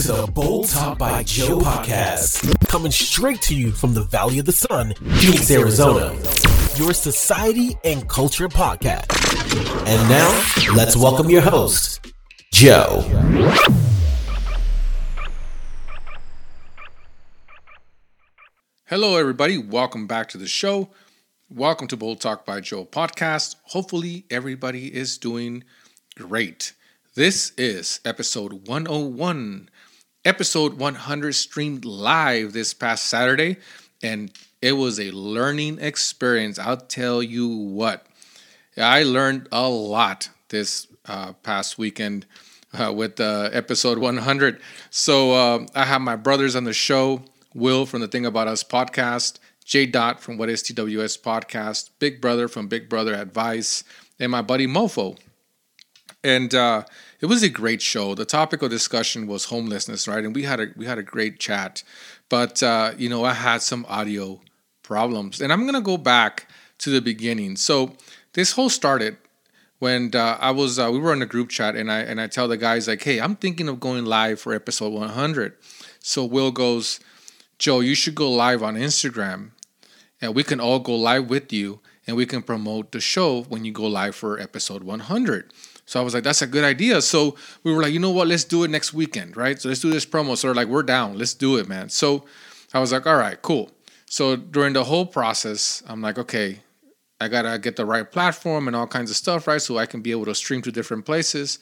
to the Bold Talk by Joe podcast, coming straight to you from the Valley of the Sun, Phoenix, Arizona. Your society and culture podcast. And now, let's welcome your host, Joe. Hello, everybody. Welcome back to the show. Welcome to Bold Talk by Joe podcast. Hopefully, everybody is doing great. This is episode 101. Episode 100 streamed live this past Saturday, and it was a learning experience. I'll tell you what, I learned a lot this uh, past weekend uh, with uh, episode 100. So uh, I have my brothers on the show. Will from the Thing About Us podcast, J Dot from What Is TWS podcast, Big Brother from Big Brother Advice, and my buddy Mofo. And uh, it was a great show. The topic of discussion was homelessness, right? And we had a we had a great chat, but uh, you know I had some audio problems, and I'm gonna go back to the beginning. So this whole started when uh, I was uh, we were in a group chat, and I and I tell the guys like, hey, I'm thinking of going live for episode 100. So Will goes Joe, you should go live on Instagram and we can all go live with you and we can promote the show when you go live for episode 100. So I was like, that's a good idea. So we were like, you know what? Let's do it next weekend, right? So let's do this promo. So they're like, we're down. Let's do it, man. So I was like, all right, cool. So during the whole process, I'm like, okay, I gotta get the right platform and all kinds of stuff, right? So I can be able to stream to different places.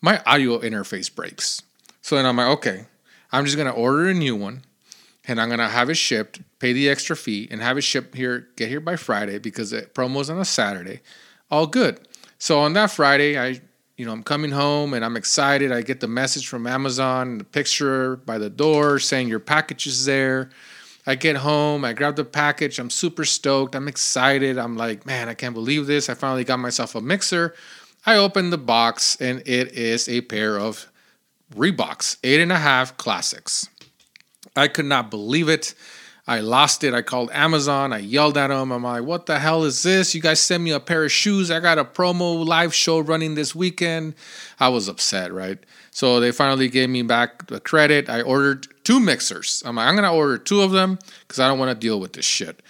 My audio interface breaks. So then I'm like, okay, I'm just gonna order a new one and I'm gonna have it shipped, pay the extra fee, and have it shipped here, get here by Friday because the promo's on a Saturday. All good. So on that Friday, I you know, I'm coming home and I'm excited. I get the message from Amazon, the picture by the door saying your package is there. I get home, I grab the package, I'm super stoked, I'm excited. I'm like, man, I can't believe this. I finally got myself a mixer. I open the box and it is a pair of Reeboks, eight and a half classics. I could not believe it. I lost it. I called Amazon. I yelled at them. I'm like, what the hell is this? You guys sent me a pair of shoes. I got a promo live show running this weekend. I was upset, right? So they finally gave me back the credit. I ordered two mixers. I'm like, I'm going to order two of them because I don't want to deal with this shit.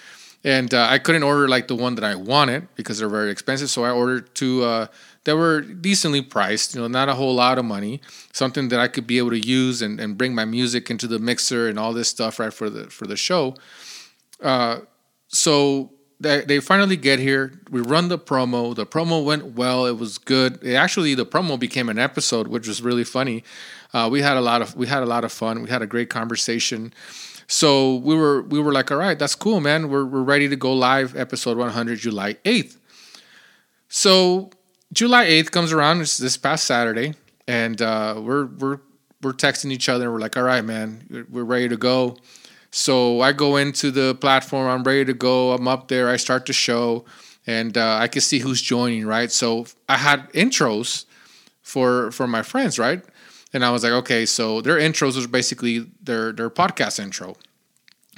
And uh, I couldn't order like the one that I wanted because they're very expensive. So I ordered two. Uh, that were decently priced, you know, not a whole lot of money, something that I could be able to use and, and bring my music into the mixer and all this stuff right for the for the show. Uh, so they, they finally get here. We run the promo. The promo went well. It was good. It actually, the promo became an episode, which was really funny. Uh, we had a lot of we had a lot of fun. We had a great conversation. So we were we were like, all right, that's cool, man. We're we're ready to go live. Episode 100, July 8th. So July 8th comes around, it's this past Saturday, and uh, we're we're we're texting each other. We're like, all right, man, we're ready to go. So I go into the platform. I'm ready to go. I'm up there. I start the show, and uh, I can see who's joining. Right. So I had intros for for my friends. Right. And I was like, okay, so their intros was basically their their podcast intro.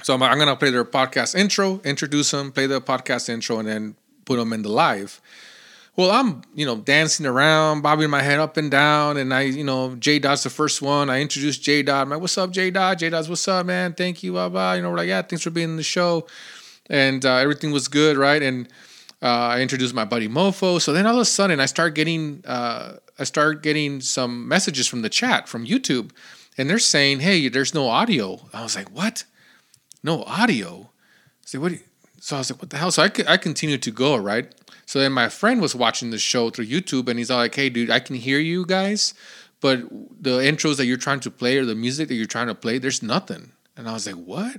So I'm, I'm gonna play their podcast intro, introduce them, play the podcast intro, and then put them in the live. Well, I'm, you know, dancing around, bobbing my head up and down, and I, you know, J Dot's the first one. I introduced J Dot. I'm like, "What's up, J Dot? J Dot's what's up, man? Thank you, blah blah." You know, we're like, "Yeah, thanks for being in the show," and uh, everything was good, right? And uh, I introduced my buddy Mofo. So then all of a sudden, I start getting, uh, I start getting some messages from the chat from YouTube, and they're saying, "Hey, there's no audio." I was like, "What? No audio?" I said, "What?" So I was like, "What the hell?" So I, I continued to go, right? So then my friend was watching the show through YouTube and he's all like, hey, dude, I can hear you guys, but the intros that you're trying to play or the music that you're trying to play, there's nothing. And I was like, what?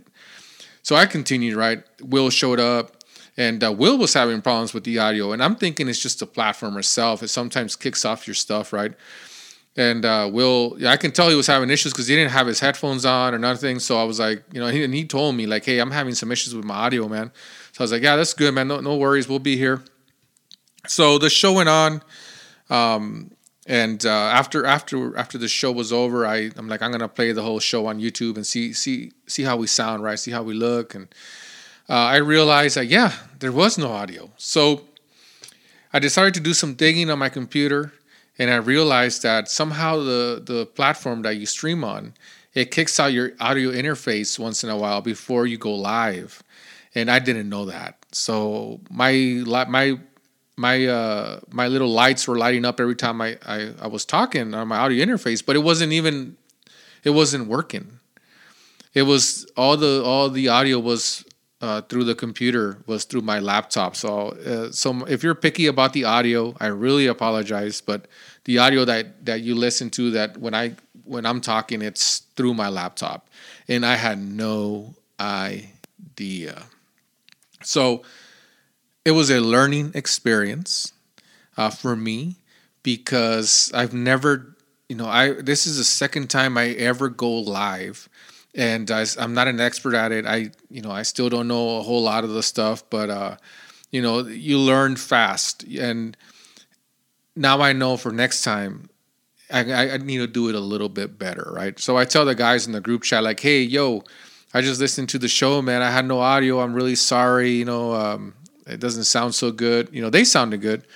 So I continued, right? Will showed up and uh, Will was having problems with the audio. And I'm thinking it's just the platform itself. It sometimes kicks off your stuff, right? And uh, Will, I can tell he was having issues because he didn't have his headphones on or nothing. So I was like, you know, he, and he told me like, hey, I'm having some issues with my audio, man. So I was like, yeah, that's good, man. No, no worries. We'll be here. So the show went on, um, and uh, after after after the show was over, I I'm like I'm gonna play the whole show on YouTube and see see see how we sound, right? See how we look, and uh, I realized that yeah, there was no audio. So I decided to do some digging on my computer, and I realized that somehow the the platform that you stream on it kicks out your audio interface once in a while before you go live, and I didn't know that. So my my my uh my little lights were lighting up every time I, I I was talking on my audio interface, but it wasn't even it wasn't working. It was all the all the audio was uh, through the computer was through my laptop. So uh, so if you're picky about the audio, I really apologize, but the audio that that you listen to that when I when I'm talking, it's through my laptop, and I had no idea. So it was a learning experience uh, for me because I've never, you know, I this is the second time I ever go live, and I, am not an expert at it. I, you know, I still don't know a whole lot of the stuff, but uh, you know, you learn fast, and now I know for next time I, I need to do it a little bit better, right? So I tell the guys in the group chat, like, hey, yo, I just listened to the show, man. I had no audio. I'm really sorry. You know, um, it doesn't sound so good. You know, they sounded good,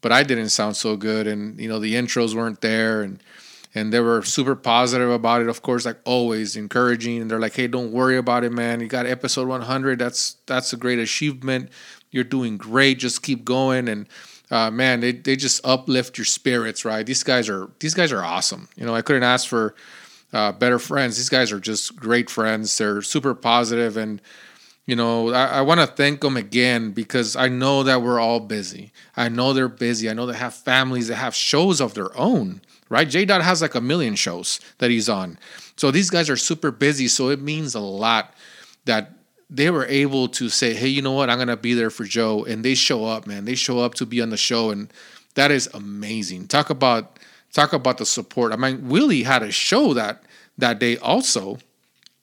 but I didn't sound so good. And, you know, the intros weren't there. And, and they were super positive about it, of course, like always encouraging. And they're like, hey, don't worry about it, man. You got episode 100. That's, that's a great achievement. You're doing great. Just keep going. And, uh, man, they, they just uplift your spirits, right? These guys are these guys are awesome. You know, I couldn't ask for uh, better friends. These guys are just great friends. They're super positive, and you know, I, I want to thank them again because I know that we're all busy. I know they're busy. I know they have families. They have shows of their own, right? J Dot has like a million shows that he's on. So these guys are super busy. So it means a lot that they were able to say, hey, you know what? I'm going to be there for Joe. And they show up, man. They show up to be on the show. And that is amazing. Talk about talk about the support. I mean, Willie had a show that that day also.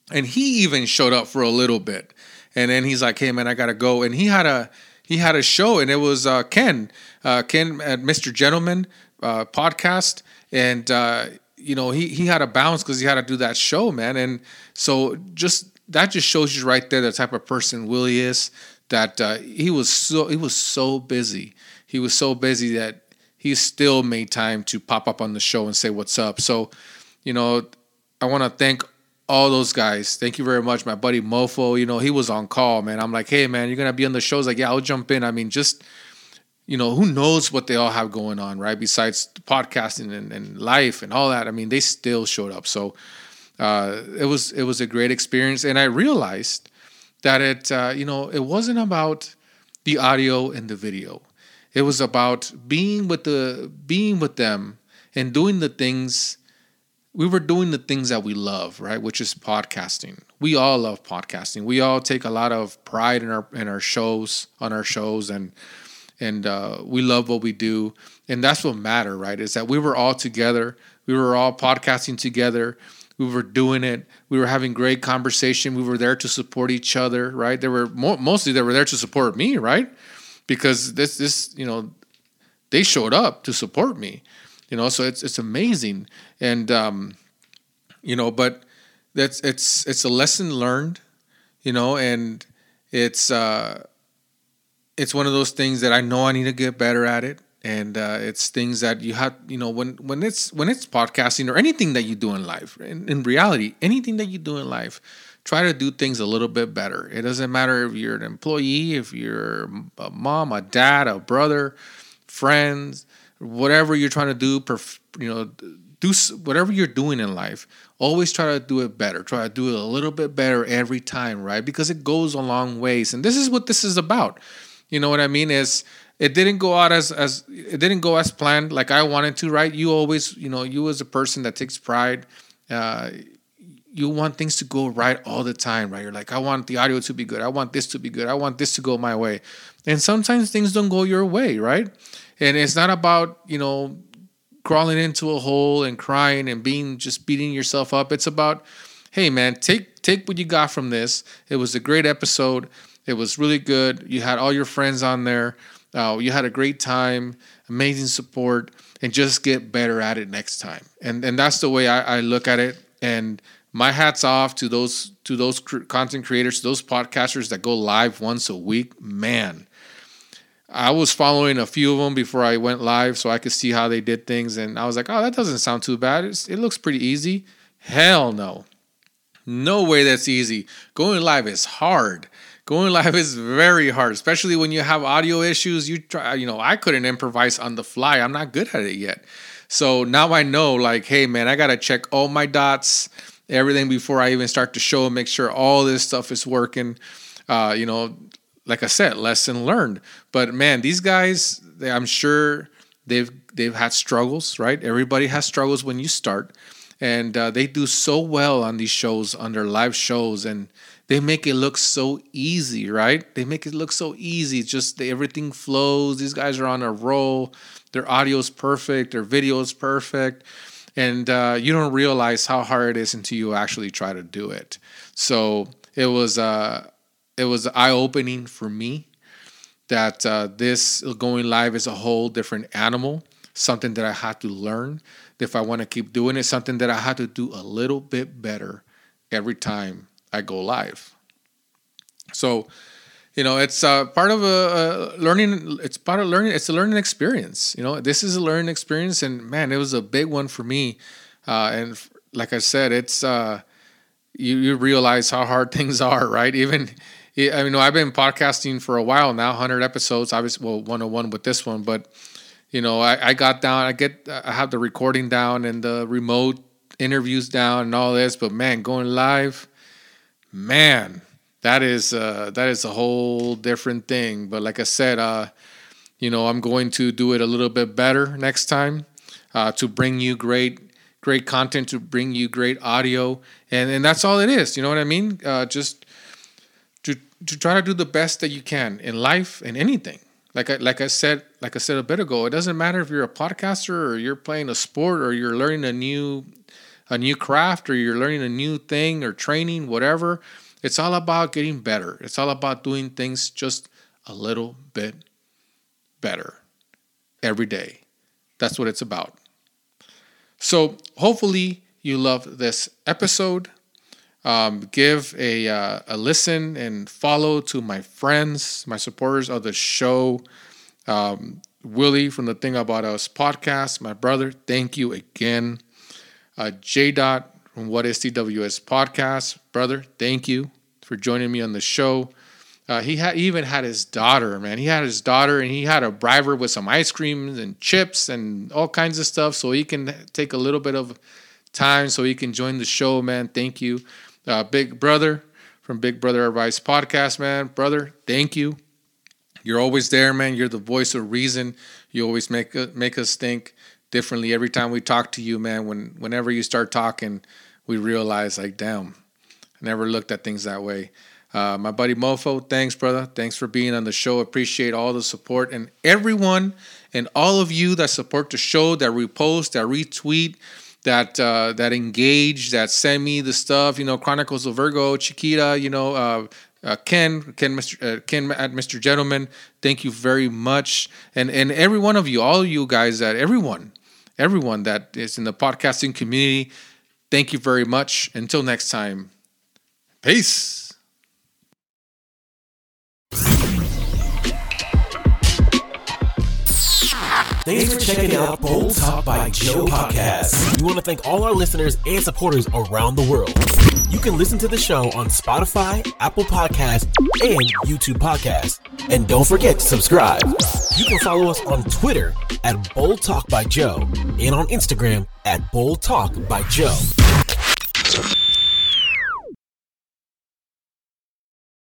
And he even showed up for a little bit. And then he's like, hey, man, I got to go. And he had a he had a show and it was uh, Ken, uh, Ken at Mr. Gentleman uh, podcast. And, uh, you know, he, he had a bounce because he had to do that show, man. And so just that just shows you right there the type of person Willie is. That uh, he was so he was so busy. He was so busy that he still made time to pop up on the show and say what's up. So, you know, I want to thank all those guys. Thank you very much, my buddy Mofo. You know, he was on call, man. I'm like, hey, man, you're gonna be on the shows. Like, yeah, I'll jump in. I mean, just you know, who knows what they all have going on, right? Besides podcasting and, and life and all that. I mean, they still showed up. So uh, it was it was a great experience, and I realized that it uh, you know it wasn't about the audio and the video. It was about being with the being with them and doing the things we were doing the things that we love, right? Which is podcasting. We all love podcasting. We all take a lot of pride in our in our shows, on our shows, and and uh, we love what we do. And that's what matter, right? Is that we were all together. We were all podcasting together we were doing it we were having great conversation we were there to support each other right they were mo- mostly they were there to support me right because this this you know they showed up to support me you know so it's it's amazing and um you know but that's it's it's a lesson learned you know and it's uh it's one of those things that I know I need to get better at it. And uh, it's things that you have you know when when it's when it's podcasting or anything that you do in life in, in reality anything that you do in life try to do things a little bit better. It doesn't matter if you're an employee if you're a mom a dad a brother friends whatever you're trying to do perf- you know do whatever you're doing in life always try to do it better. Try to do it a little bit better every time right? Because it goes a long ways. And this is what this is about you know what i mean is it didn't go out as as it didn't go as planned like I wanted to, right? You always, you know, you as a person that takes pride, uh, you want things to go right all the time, right? You're like, I want the audio to be good. I want this to be good. I want this to go my way. And sometimes things don't go your way, right? And it's not about, you know, crawling into a hole and crying and being just beating yourself up. It's about, hey man, take take what you got from this. It was a great episode. It was really good. You had all your friends on there. Uh, you had a great time, amazing support, and just get better at it next time. And and that's the way I, I look at it. And my hats off to those to those content creators, those podcasters that go live once a week. Man, I was following a few of them before I went live so I could see how they did things. And I was like, oh, that doesn't sound too bad. It's, it looks pretty easy. Hell no. No way that's easy. Going live is hard. Going live is very hard, especially when you have audio issues. You try, you know, I couldn't improvise on the fly. I'm not good at it yet. So now I know, like, hey, man, I got to check all my dots, everything before I even start to show make sure all this stuff is working. Uh, you know, like I said, lesson learned. But man, these guys, they, I'm sure they've they've had struggles, right? Everybody has struggles when you start, and uh, they do so well on these shows, on their live shows, and they make it look so easy, right? They make it look so easy. Just everything flows. These guys are on a roll. Their audio is perfect. Their video is perfect. And uh, you don't realize how hard it is until you actually try to do it. So it was uh, it was eye opening for me that uh, this going live is a whole different animal, something that I had to learn. If I want to keep doing it, something that I had to do a little bit better every time I go live. So, you know, it's uh, part of a, a, learning. It's part of learning. It's a learning experience. You know, this is a learning experience, and man, it was a big one for me. Uh, and like I said, it's uh, you you realize how hard things are, right? Even I mean, I've been podcasting for a while now, 100 episodes. Was well 101 with this one, but you know, I, I got down. I get I have the recording down and the remote interviews down and all this. But man, going live, man, that is uh, that is a whole different thing. But like I said, uh, you know, I'm going to do it a little bit better next time uh, to bring you great great content, to bring you great audio, and and that's all it is. You know what I mean? Uh, just to try to do the best that you can in life and anything. Like I like I said like I said a bit ago, it doesn't matter if you're a podcaster or you're playing a sport or you're learning a new a new craft or you're learning a new thing or training whatever. It's all about getting better. It's all about doing things just a little bit better every day. That's what it's about. So, hopefully you love this episode. Um, give a, uh, a listen and follow to my friends, my supporters of the show. Um, Willie from the Thing About Us podcast, my brother, thank you again. Uh, J Dot from What Is TWS podcast, brother, thank you for joining me on the show. Uh, he had even had his daughter, man. He had his daughter, and he had a bribe with some ice cream and chips and all kinds of stuff, so he can take a little bit of time so he can join the show, man. Thank you uh, Big Brother from Big Brother Advice Podcast, man. Brother, thank you. You're always there, man. You're the voice of reason. You always make uh, make us think differently every time we talk to you, man. When whenever you start talking, we realize like, damn, I never looked at things that way. Uh, my buddy Mofo, thanks, brother. Thanks for being on the show. Appreciate all the support and everyone and all of you that support the show, that repost, that retweet, that uh, that engage, that send me the stuff. You know, Chronicles of Virgo, Chiquita. You know, uh, uh, Ken, Ken, Mr. Uh, Ken at Mr. Gentleman. Thank you very much, and and every one of you, all you guys, that everyone, everyone that is in the podcasting community. Thank you very much. Until next time, peace. Thanks for checking out Bold Talk by Joe podcast. We want to thank all our listeners and supporters around the world. You can listen to the show on Spotify, Apple Podcasts, and YouTube Podcasts. And don't forget to subscribe. You can follow us on Twitter at Bold Talk by Joe and on Instagram at Bold Talk by Joe.